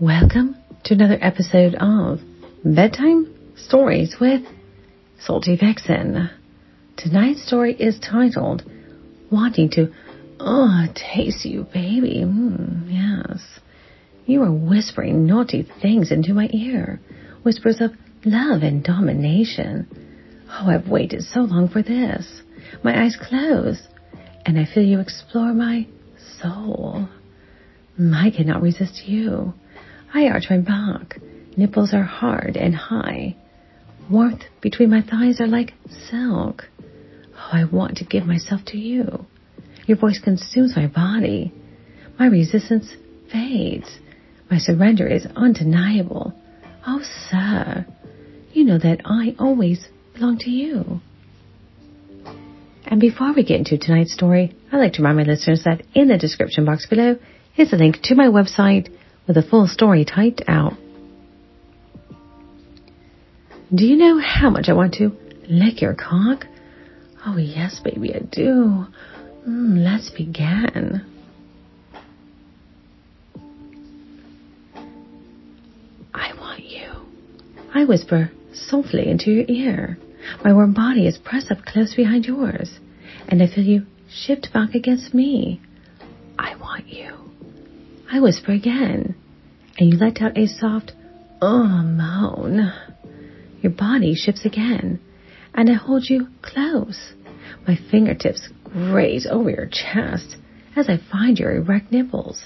Welcome to another episode of Bedtime Stories with Salty Vixen. Tonight's story is titled Wanting to Oh, taste you, baby. Mm, yes. You are whispering naughty things into my ear. Whispers of love and domination. Oh, I've waited so long for this. My eyes close, and I feel you explore my soul. I cannot resist you. I arch my back. Nipples are hard and high. Warmth between my thighs are like silk. Oh, I want to give myself to you. Your voice consumes my body. My resistance fades. My surrender is undeniable. Oh, sir, you know that I always belong to you. And before we get into tonight's story, I'd like to remind my listeners that in the description box below is a link to my website with a full story typed out. Do you know how much I want to lick your cock? Oh, yes, baby, I do. Mm, let's begin. I want you. I whisper softly into your ear. My warm body is pressed up close behind yours, and I feel you shift back against me. I want you. I whisper again, and you let out a soft, oh moan. Your body shifts again, and I hold you close. My fingertips graze over your chest as I find your erect nipples.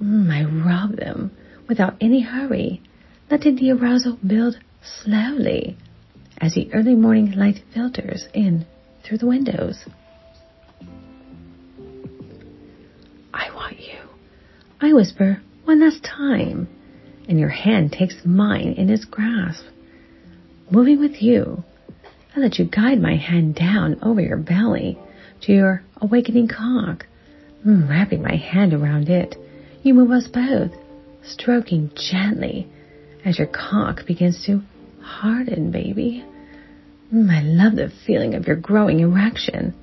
Mm, I rub them without any hurry, letting the arousal build slowly as the early morning light filters in through the windows. I want you. I whisper one last time, and your hand takes mine in its grasp. Moving with you, I let you guide my hand down over your belly to your awakening cock. Mm, wrapping my hand around it, you move us both, stroking gently as your cock begins to harden, baby. Mm, I love the feeling of your growing erection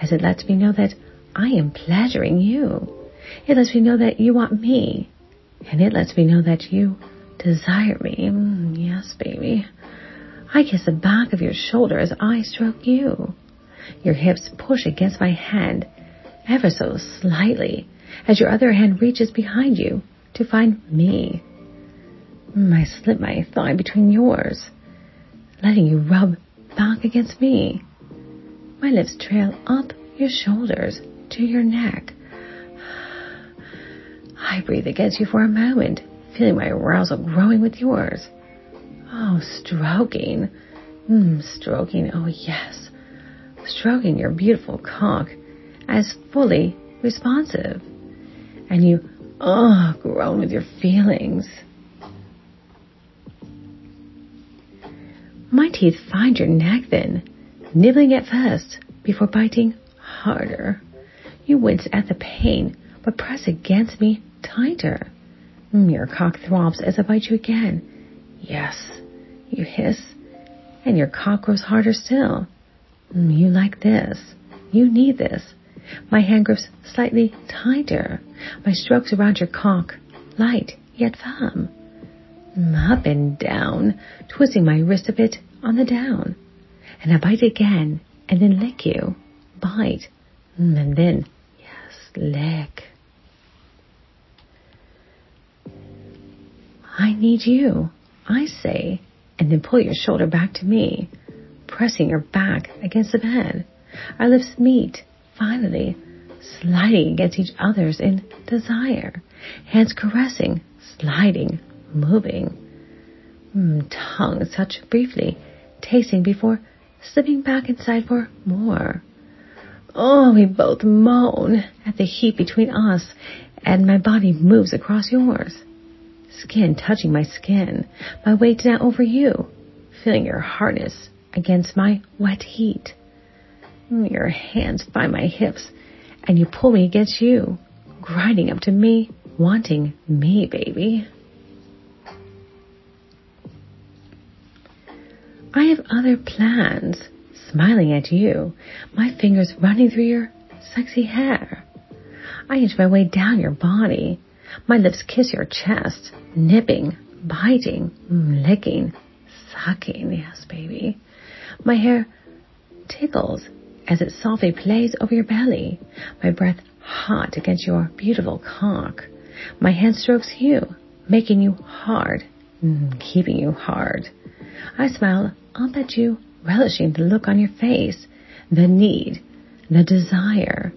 as it lets me know that I am pleasuring you. It lets me know that you want me, and it lets me know that you desire me. Mm, yes, baby. I kiss the back of your shoulder as I stroke you. Your hips push against my hand ever so slightly as your other hand reaches behind you to find me. Mm, I slip my thigh between yours, letting you rub back against me. My lips trail up your shoulders to your neck. I breathe against you for a moment, feeling my arousal growing with yours. Oh, stroking. Mm, stroking, oh yes. Stroking your beautiful cock as fully responsive. And you, oh, groan with your feelings. My teeth find your neck then, nibbling at first before biting harder. You wince at the pain, but press against me tighter. Mm, your cock throbs as I bite you again. Yes, you hiss, and your cock grows harder still. Mm, you like this. You need this. My hand grips slightly tighter. My strokes around your cock, light yet firm. Mm, up and down, twisting my wrist a bit on the down. And I bite again, and then lick you. Bite, and then, yes, lick. I need you, I say, and then pull your shoulder back to me, pressing your back against the bed. Our lips meet, finally, sliding against each other's in desire, hands caressing, sliding, moving. Mm, tongues touch briefly, tasting before slipping back inside for more. Oh, we both moan at the heat between us, and my body moves across yours skin touching my skin, my weight down over you, feeling your hardness against my wet heat. Your hands find my hips, and you pull me against you, grinding up to me, wanting me, baby. I have other plans, smiling at you, my fingers running through your sexy hair. I inch my way down your body, My lips kiss your chest, nipping, biting, licking, sucking. Yes, baby. My hair tickles as it softly plays over your belly. My breath hot against your beautiful cock. My hand strokes you, making you hard, keeping you hard. I smile up at you, relishing the look on your face, the need, the desire.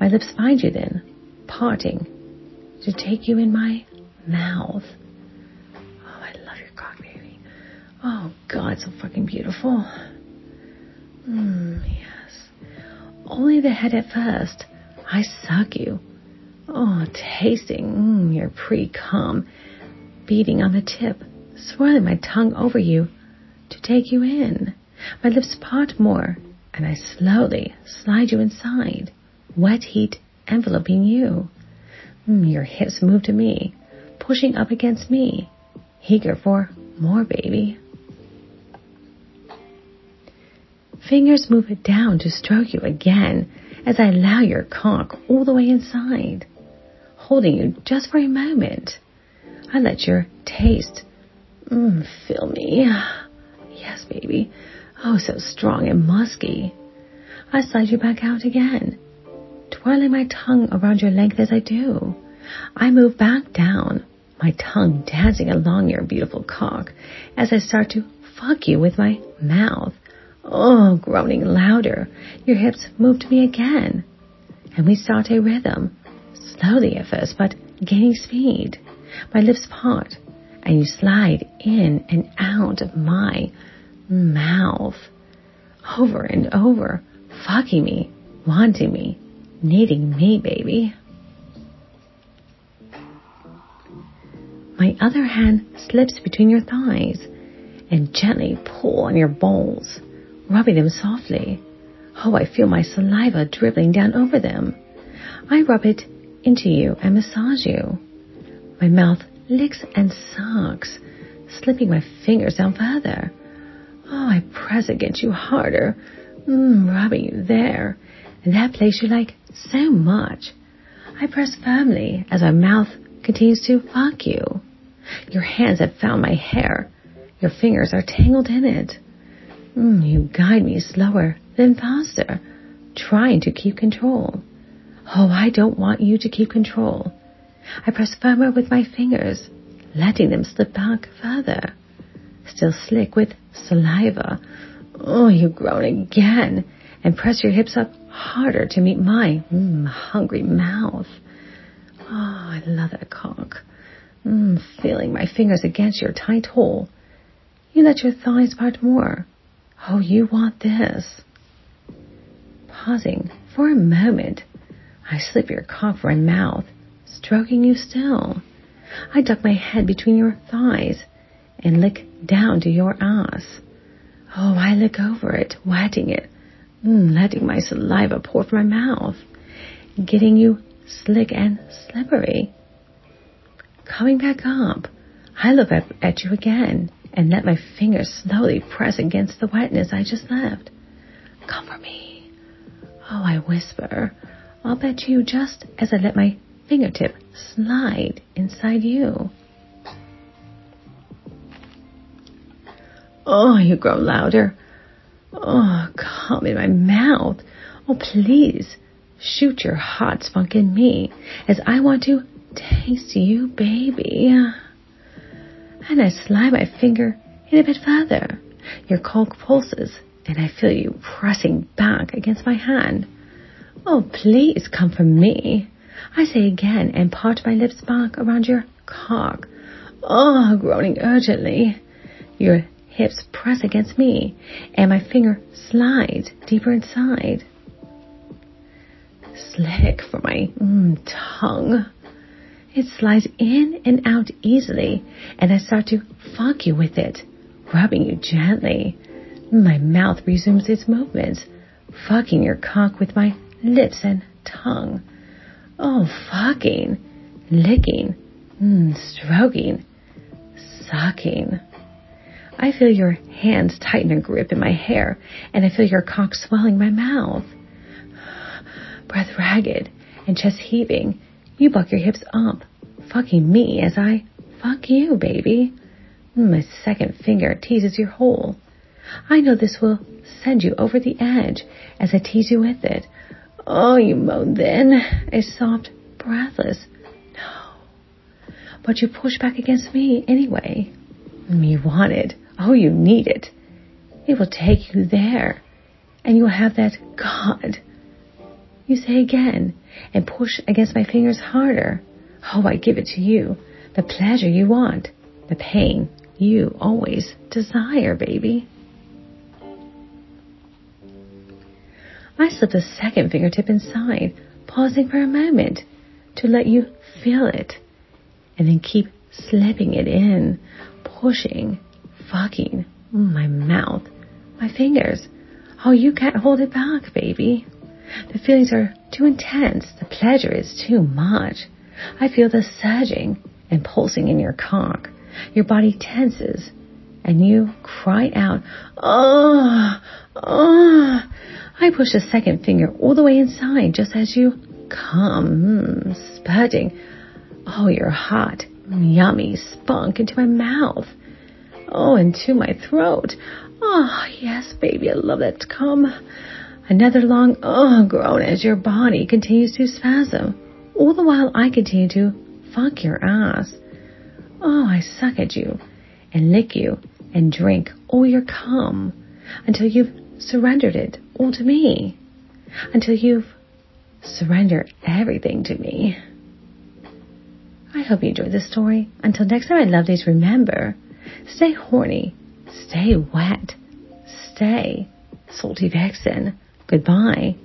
My lips find you then, parting, to take you in my mouth. Oh, I love your cock, baby. Oh, God, so fucking beautiful. Mm, yes. Only the head at first. I suck you. Oh, tasting mm, your pre-cum, beating on the tip, swirling my tongue over you to take you in. My lips part more, and I slowly slide you inside, wet heat enveloping you. Mm, your hips move to me, pushing up against me, eager for more, baby. Fingers move it down to stroke you again as I allow your cock all the way inside, holding you just for a moment. I let your taste mm, fill me. Yes, baby. Oh, so strong and musky. I slide you back out again, twirling my tongue around your length as I do. I move back down, my tongue dancing along your beautiful cock as I start to fuck you with my mouth. Oh, groaning louder, your hips move to me again. And we start a rhythm, slowly at first, but gaining speed. My lips part, and you slide in and out of my mouth. Over and over, fucking me, wanting me, needing me, baby. My other hand slips between your thighs and gently pull on your balls, rubbing them softly. Oh, I feel my saliva dribbling down over them. I rub it into you and massage you. My mouth licks and sucks, slipping my fingers down further. Oh, I press against you harder, mm, rubbing you there, and that place you like so much. I press firmly as my mouth continues to fuck you. Your hands have found my hair. Your fingers are tangled in it. Mm, you guide me slower, then faster, trying to keep control. Oh, I don't want you to keep control. I press firmer with my fingers, letting them slip back further. Still slick with saliva. Oh, you groan again and press your hips up harder to meet my mm, hungry mouth. Oh, I love that cock. Mm, feeling my fingers against your tight hole. You let your thighs part more. Oh, you want this. Pausing for a moment, I slip your cock for my mouth, stroking you still. I duck my head between your thighs and lick down to your ass. Oh, I lick over it, wetting it, Mm, letting my saliva pour from my mouth, getting you slick and slippery. Coming back up, I look up at you again and let my fingers slowly press against the wetness I just left. Come for me. Oh, I whisper I'll bet you just as I let my fingertip slide inside you. Oh, you grow louder. Oh, come in my mouth. Oh, please shoot your hot spunk in me as I want to taste you, baby. And I slide my finger in a bit further. Your cock pulses, and I feel you pressing back against my hand. Oh, please come for me. I say again and part my lips back around your cock. Oh, groaning urgently. Your hips press against me, and my finger slides deeper inside. Slick for my mm, tongue. It slides in and out easily, and I start to fuck you with it, rubbing you gently. My mouth resumes its movements, fucking your cock with my lips and tongue. Oh, fucking, licking, mm, stroking, sucking. I feel your hands tighten a grip in my hair, and I feel your cock swelling my mouth. Breath ragged and chest heaving, you buck your hips up, fucking me as I fuck you, baby. My second finger teases your hole. I know this will send you over the edge as I tease you with it. Oh, you moan then, a soft, breathless, no. But you push back against me anyway. You want it. Oh, you need it. It will take you there. And you will have that God. You say again and push against my fingers harder. Oh, I give it to you. The pleasure you want. The pain you always desire, baby. I slip the second fingertip inside, pausing for a moment to let you feel it, and then keep slipping it in, pushing, fucking my mouth, my fingers. Oh, you can't hold it back, baby. The feelings are too intense. The pleasure is too much. I feel the surging and pulsing in your cock. Your body tenses and you cry out, Oh, oh. I push a second finger all the way inside just as you come, mm, spurting. Oh, your hot, yummy spunk into my mouth. Oh, into my throat. Oh, yes, baby, I love that come. Another long, oh, groan as your body continues to spasm. All the while I continue to fuck your ass. Oh, I suck at you and lick you and drink all your cum until you've surrendered it all to me. Until you've surrendered everything to me. I hope you enjoyed this story. Until next time, I love these. Remember, stay horny, stay wet, stay salty vixen. Goodbye.